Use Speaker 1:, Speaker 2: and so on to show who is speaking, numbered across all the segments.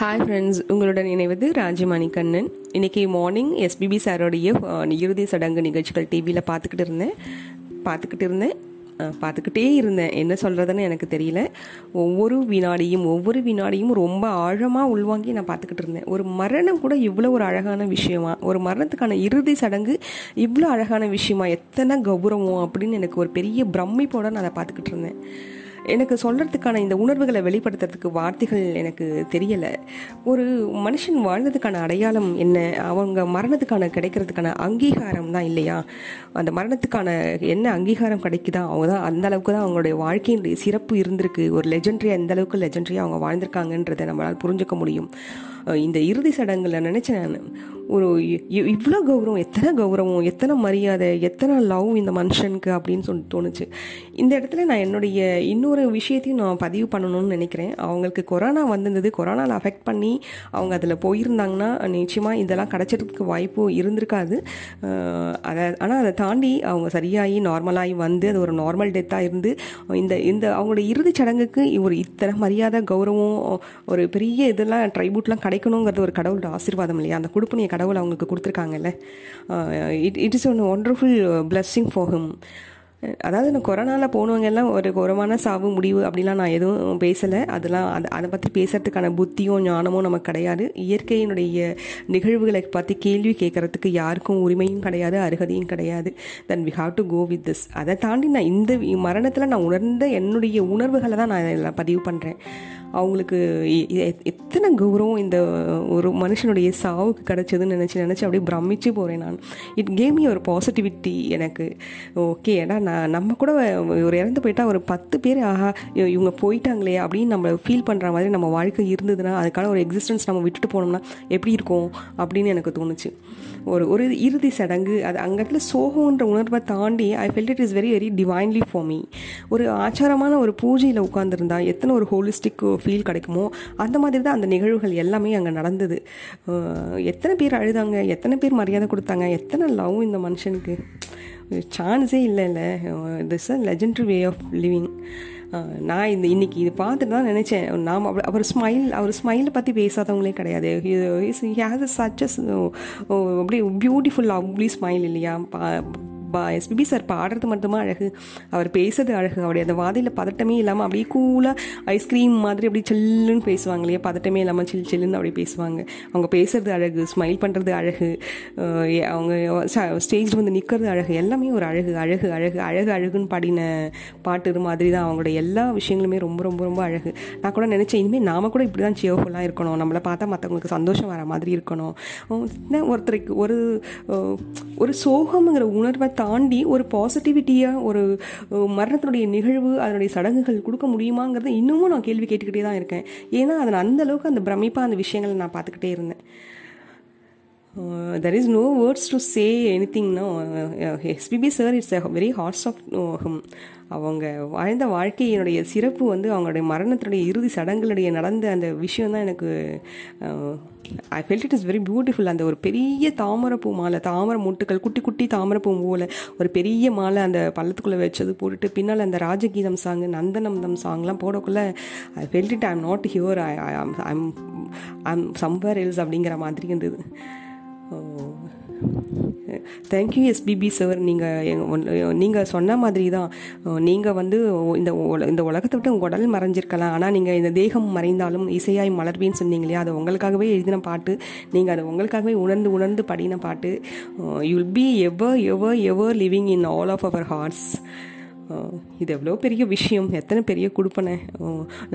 Speaker 1: Hi friends உங்களுடன் இணைவது ராஜமணி கண்ணன். இன்றைக்கி மார்னிங் எஸ்பிபி சாரோடைய இறுதி சடங்கு நிகழ்ச்சிகள் டிவியில் பார்த்துக்கிட்டு இருந்தேன். பார்த்துக்கிட்டு இருந்தேன். பார்த்துக்கிட்டே இருந்தேன். என்ன சொல்கிறதுன்னு எனக்கு தெரியல. ஒவ்வொரு வினாடியும் ஒவ்வொரு வினாடியும் ரொம்ப ஆழமாக உள்வாங்கி நான் பார்த்துக்கிட்டு இருந்தேன். ஒரு மரணம் கூட இவ்வளோ ஒரு அழகான விஷயமா? ஒரு மரணத்துக்கான இறுதி சடங்கு இவ்வளோ அழகான விஷயமா? எத்தனை கௌரவம் அப்படின்னு எனக்கு ஒரு பெரிய பிரமிப்போட நான் அதை பார்த்துக்கிட்டு இருந்தேன். எனக்கு சொல்கிறதுக்கான இந்த உணர்வுகளை வெளிப்படுத்துறதுக்கு வார்த்தைகள் எனக்கு தெரியலை. ஒரு மனுஷன் வாழ்ந்ததுக்கான அடையாளம் என்ன? அவங்க மரணத்துக்கான கிடைக்கிறதுக்கான அங்கீகாரம் தான் இல்லையா? அந்த மரணத்துக்கான என்ன அங்கீகாரம் கிடைக்குதா? அவங்க தான் அந்த அளவுக்கு தான் அவங்களுடைய வாழ்க்கையினுடைய சிறப்பு இருந்திருக்கு. ஒரு லெஜெண்ட்ரியாக எந்த அளவுக்கு லெஜெண்ட்ரியாக அவங்க வாழ்ந்திருக்காங்கன்றதை நம்மளால் புரிஞ்சுக்க முடியும். இந்த இறுதி சடங்கில் நினச்சேன் நான். ஒரு இ- இவ்வளோ கௌரவம் எத்தனை கௌரவம் எத்தனை மரியாதை எத்தனை லவ் இந்த மனுஷனுக்கு அப்படின்னு சொல்லி தோணுச்சு. இந்த இடத்துல நான் என்னுடைய இன்னொரு விஷயத்தையும் நான் பதிவு பண்ணணும்னு நினைக்கிறேன். அவங்களுக்கு கொரோனா வந்திருந்தது கொரோனாவில் அஃபெக்ட் பண்ணி அவங்க அதில் போயிருந்தாங்கன்னா நிச்சயமாக இதெல்லாம் கிடச்சிறதுக்கு வாய்ப்பு இருந்திருக்காது. அதை ஆனால் அதை தாண்டி அவங்க சரியாகி நார்மலாகி வந்து அது ஒரு நார்மல் டெத்தாக இருந்து இந்த இந்த அவங்களோட இறுதிச் சடங்குக்கு ஒரு இத்தனை மரியாதை கௌரவம் ஒரு பெரிய இதெல்லாம் ட்ரைபூட்லாம் கிடைக்கணுங்கிறது ஒரு கடவுளோட ஆசீர்வாதம் இல்லையா? அந்த கொடுப்பனைய கடவுள் அவங்களுக்கு கொடுத்துருக்காங்கல்ல. It it is one wonderful blessing for him அதாவது நான் கொரோனாவில் போனவங்க எல்லாம் ஒரு கொரமான சாவு முடிவு அப்படிலாம் நான் எதுவும் பேசலை. அதெல்லாம் அதை அதை பற்றி பேசுறதுக்கான புத்தியும் ஞானமும் நமக்கு கிடையாது. இயற்கையினுடைய நிகழ்வுகளை பற்றி கேள்வி கேட்கறதுக்கு யாருக்கும் உரிமையும் கிடையாது அருகதையும் கிடையாது. Then we have to go with this அதை தாண்டி நான் இந்த மரணத்தில் நான் உணர்ந்த என்னுடைய உணர்வுகளை தான் நான் இதில் பதிவு பண்ணுறேன் அவங்களுக்கு எ- எ- எத்தனை கௌரவம் இந்த ஒரு மனுஷனுடைய சாவுக்கு கிடச்சதுன்னு நினச்சி நினச்சி அப்படியே பிரமிச்சு போகிறேன் நான். இட் கேம் மீ ஒரு பாசிட்டிவிட்டி எனக்கு. ஓகே ஏன்னா நான் நம்ம கூட ஒரு இறந்து போயிட்டால் ஒரு பத்து பேர் ஆஹா இவங்க போயிட்டாங்களே அப்படின்னு நம்ம ஃபீல் பண்ணுற மாதிரி நம்ம வாழ்க்கை இருந்ததுன்னா அதுக்கான ஒரு எக்ஸிஸ்டன்ஸ் நம்ம விட்டுட்டு போனோம்னா எப்படி இருக்கும் அப்படின்னு எனக்கு தோணுச்சு. ஒரு ஒரு இறுதி சடங்கு அது அங்கத்தில் சோகம்ன்ற உணர்வை தாண்டி I felt it is very very divinely for me ஒரு ஆச்சாரமான ஒரு பூஜையில் உட்காந்துருந்தா எத்தனை ஒரு ஹோலிஸ்டிக் ஃபீல் கிடைக்குமோ அந்த மாதிரி தான் அந்த நிகழ்வுகள் எல்லாமே அங்கே நடந்தது. எத்தனை பேர் அழுதாங்க எத்தனை பேர் மரியாதை கொடுத்தாங்க எத்தனை லவ் இந்த மனுஷனுக்கு? சான்ஸே இல்லை இல்லை this a legendary way of living நான் இந்த இன்னைக்கு இது பார்த்துட்டு தான் நினச்சேன். நாம் அவர் அவர் ஸ்மைல் அவர் ஸ்மைலை பற்றி பேசாதவங்களே கிடையாது. ஹேஸ் சச்சஸ் oh, oh, அப்படியே பியூட்டிஃபுல் லவ்லி ஸ்மைல் இல்லையா? பா பா எஸ்பிபி சார் பாடுறது மட்டுமா அழகு? அவர் பேசுறது அழகு. அவருடைய அந்த வாதையில் பதட்டமே இல்லாமல் அப்படியே கூலாக ஐஸ்கிரீம் மாதிரி அப்படியே சில்லுன்னு பேசுவாங்க இல்லையா? பதட்டமே இல்லாமல் சில் சில்லுன்னு அப்படி பேசுவாங்க. அவங்க பேசுறது அழகு ஸ்மைல் பண்ணுறது அழகு அவங்க ஸ்டேஜில் வந்து நிற்கிறது அழகு. எல்லாமே ஒரு அழகு அழகு அழகு அழகு அழகுன்னு பாடின பாட்டு மாதிரி தான். அவங்களோட எல்லா விஷயங்களுமே ரொம்ப ரொம்ப ரொம்ப அழகு. நான் கூட நினச்சேன் இனிமேல் நாம கூட இப்படி தான் சியர்ஃபுல்லாக இருக்கணும். நம்மளை பார்த்தா மற்றவங்களுக்கு சந்தோஷம் வர மாதிரி இருக்கணும். ஒருத்தருக்கு ஒரு ஒரு சோகம்ங்கிற உணர்வை தாண்டி ஒரு பாசிட்டிவிட்டியாக ஒரு மரணத்தினுடைய நிகழ்வு அதனுடைய சடங்குகள் கொடுக்க முடியுமாங்கிறத இன்னமும் நான் கேள்வி கேட்டுக்கிட்டே தான் இருக்கேன். ஏன்னா அதை அந்த அளவுக்கு அந்த பிரமிப்பாக அந்த விஷயங்களை நான் பார்த்துக்கிட்டே இருந்தேன். There is no words to say any திங்னா SPB sir it's a very hearts of அவங்க வாழ்ந்த வாழ்க்கையினுடைய சிறப்பு வந்து அவங்களுடைய மரணத்தினுடைய இறுதி சடங்குகளுடைய நடந்த அந்த விஷயம் தான் எனக்கு I felt it is very beautiful அந்த ஒரு பெரிய தாமரைப்பூ மாலை தாமரை முட்டுக்கள் குட்டி குட்டி தாமரைப்பூ போல ஒரு பெரிய மாலை அந்த பள்ளத்துக்குள்ளே வச்சது போட்டுட்டு பின்னால் அந்த ராஜகீதம் சாங் நந்தநந்தம் சாங்லாம் போடக்குள்ள I felt it I am not here I I'm I'm I'm somewhere else அப்படிங்கிற மாதிரி இருந்தது. தேங்க்யூ எஸ்பிபி சார் நீங்கள் நீங்கள் சொன்ன மாதிரி தான் நீங்கள் வந்து இந்த இந்த உலகத்தை விட்டு உங்கள் உடல் மறைஞ்சிருக்கலாம். ஆனால் நீங்கள் இந்த தேகம் மறைந்தாலும் இசையாய் மலர்வேன்னு சொன்னீங்க இல்லையா? அது உங்களுக்காகவே எழுதின பாட்டு. நீங்கள் அதை உங்களுக்காகவே உணர்ந்து உணர்ந்து படின பாட்டு. You'll be ever ever ever living in all of our hearts இது எவ்வளோ பெரிய விஷயம். எத்தனை பெரிய கொடுப்பனை.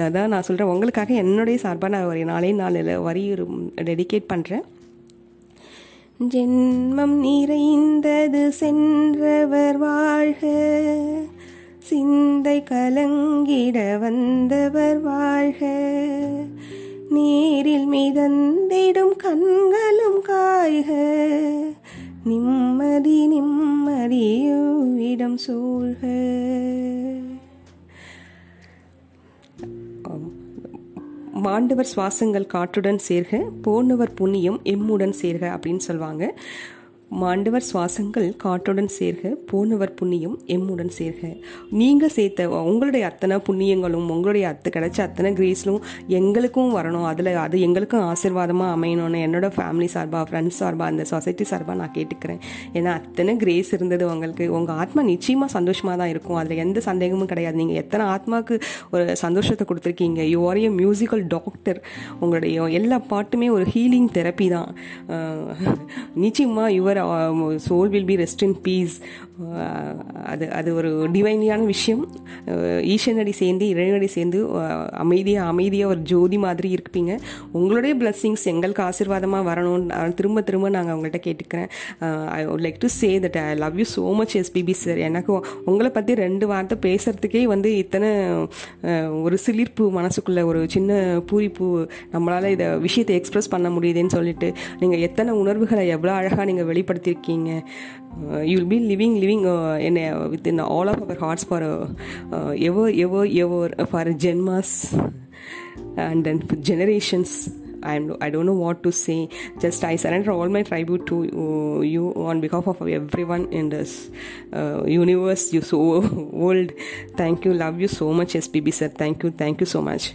Speaker 1: அதான் நான் சொல்கிறேன் உங்களுக்காக என்னுடைய சார்பாக நான் ஒரு நாளே நாளில் வரி டெடிகேட் பண்ணுறேன் ஜென்மம் நிறைந்தது சென்றவர் வாழ்க. சிந்தை கலங்கிட வந்தவர் வாழ்க. நீரில் மிதந்திடும் கண்களும் காய்க. நிம்மதி நிம்மதியோ இடம் சூழ்க. வாண்டவர் சுவாசங்கள் காற்றுடன் சேர்க போனவர் புண்ணியம் எம்முடன் சேர்க அப்படின்னு சொல்லுவாங்க மாண்டவர் சுவாசங்கள் காற்றுடன் சேர்க போனவர் புண்ணியம் எம்முடன் சேர்க. நீங்கள் சேர்த்த உங்களுடைய அத்தனை புண்ணியங்களும் உங்களுடைய அத்து கிடைச்ச அத்தனை கிரேஸ்லும் எங்களுக்கும் வரணும். அதில் அது எங்களுக்கும் ஆசீர்வாதமாக அமையணும்னு என்னோட ஃபேமிலி சார்பாக ஃப்ரெண்ட்ஸ் சார்பாக அந்த சொசைட்டி சார்பாக நான் கேட்டுக்கிறேன். ஏன்னா அத்தனை கிரேஸ் இருந்தது உங்களுக்கு. உங்கள் ஆத்மா நிச்சயமாக சந்தோஷமாக தான் இருக்கும். அதில் எந்த சந்தேகமும் கிடையாது. நீங்கள் எத்தனை ஆத்மாவுக்கு ஒரு சந்தோஷத்தை கொடுத்துருக்கீங்க? You are a musical doctor உங்களுடைய எல்லா பாட்டுமே ஒரு ஹீலிங் தெரப்பி தான். நிச்சயமாக your soul will be rest in peace அது அது ஒரு டிவைனியான விஷயம். ஈஸ்வரனடி சேர்ந்து இறைவனடி சேர்ந்து அமைதியாக அமைதியாக ஒரு ஜோதி மாதிரி இருப்பீங்க. உங்களுடைய பிளஸ்ஸிங்ஸ் எங்களுக்கு ஆசீர்வாதமாக வரணும்னு திரும்ப திரும்ப நாங்கள் அவங்கள்ட்ட கேட்டுக்கிறேன். I would like to say that I love you so much SPB sir எனக்கு உங்களை பற்றி ரெண்டு வார்த்தை பேசுகிறதுக்கே வந்து இத்தனை ஒரு சிலிர்ப்பு மனசுக்குள்ளே ஒரு சின்ன பூரிப்பு நம்மளால் இதை விஷயத்தை எக்ஸ்ப்ரெஸ் பண்ண முடியுதுன்னு சொல்லிட்டு நீங்கள் எத்தனை உணர்வுகளை எவ்வளோ அழகாக நீங்கள் வெளிப்படுத்தியிருக்கீங்க. You will be living living uh, in within all of our hearts for uh, uh, ever, ever, ever, for genmas and generations. I'm, I don't know what to say. Just I surrender all my tribute to you on behalf of everyone in this universe. You so old. Thank you. Love you so much, SPB sir. Thank you. Thank you so much.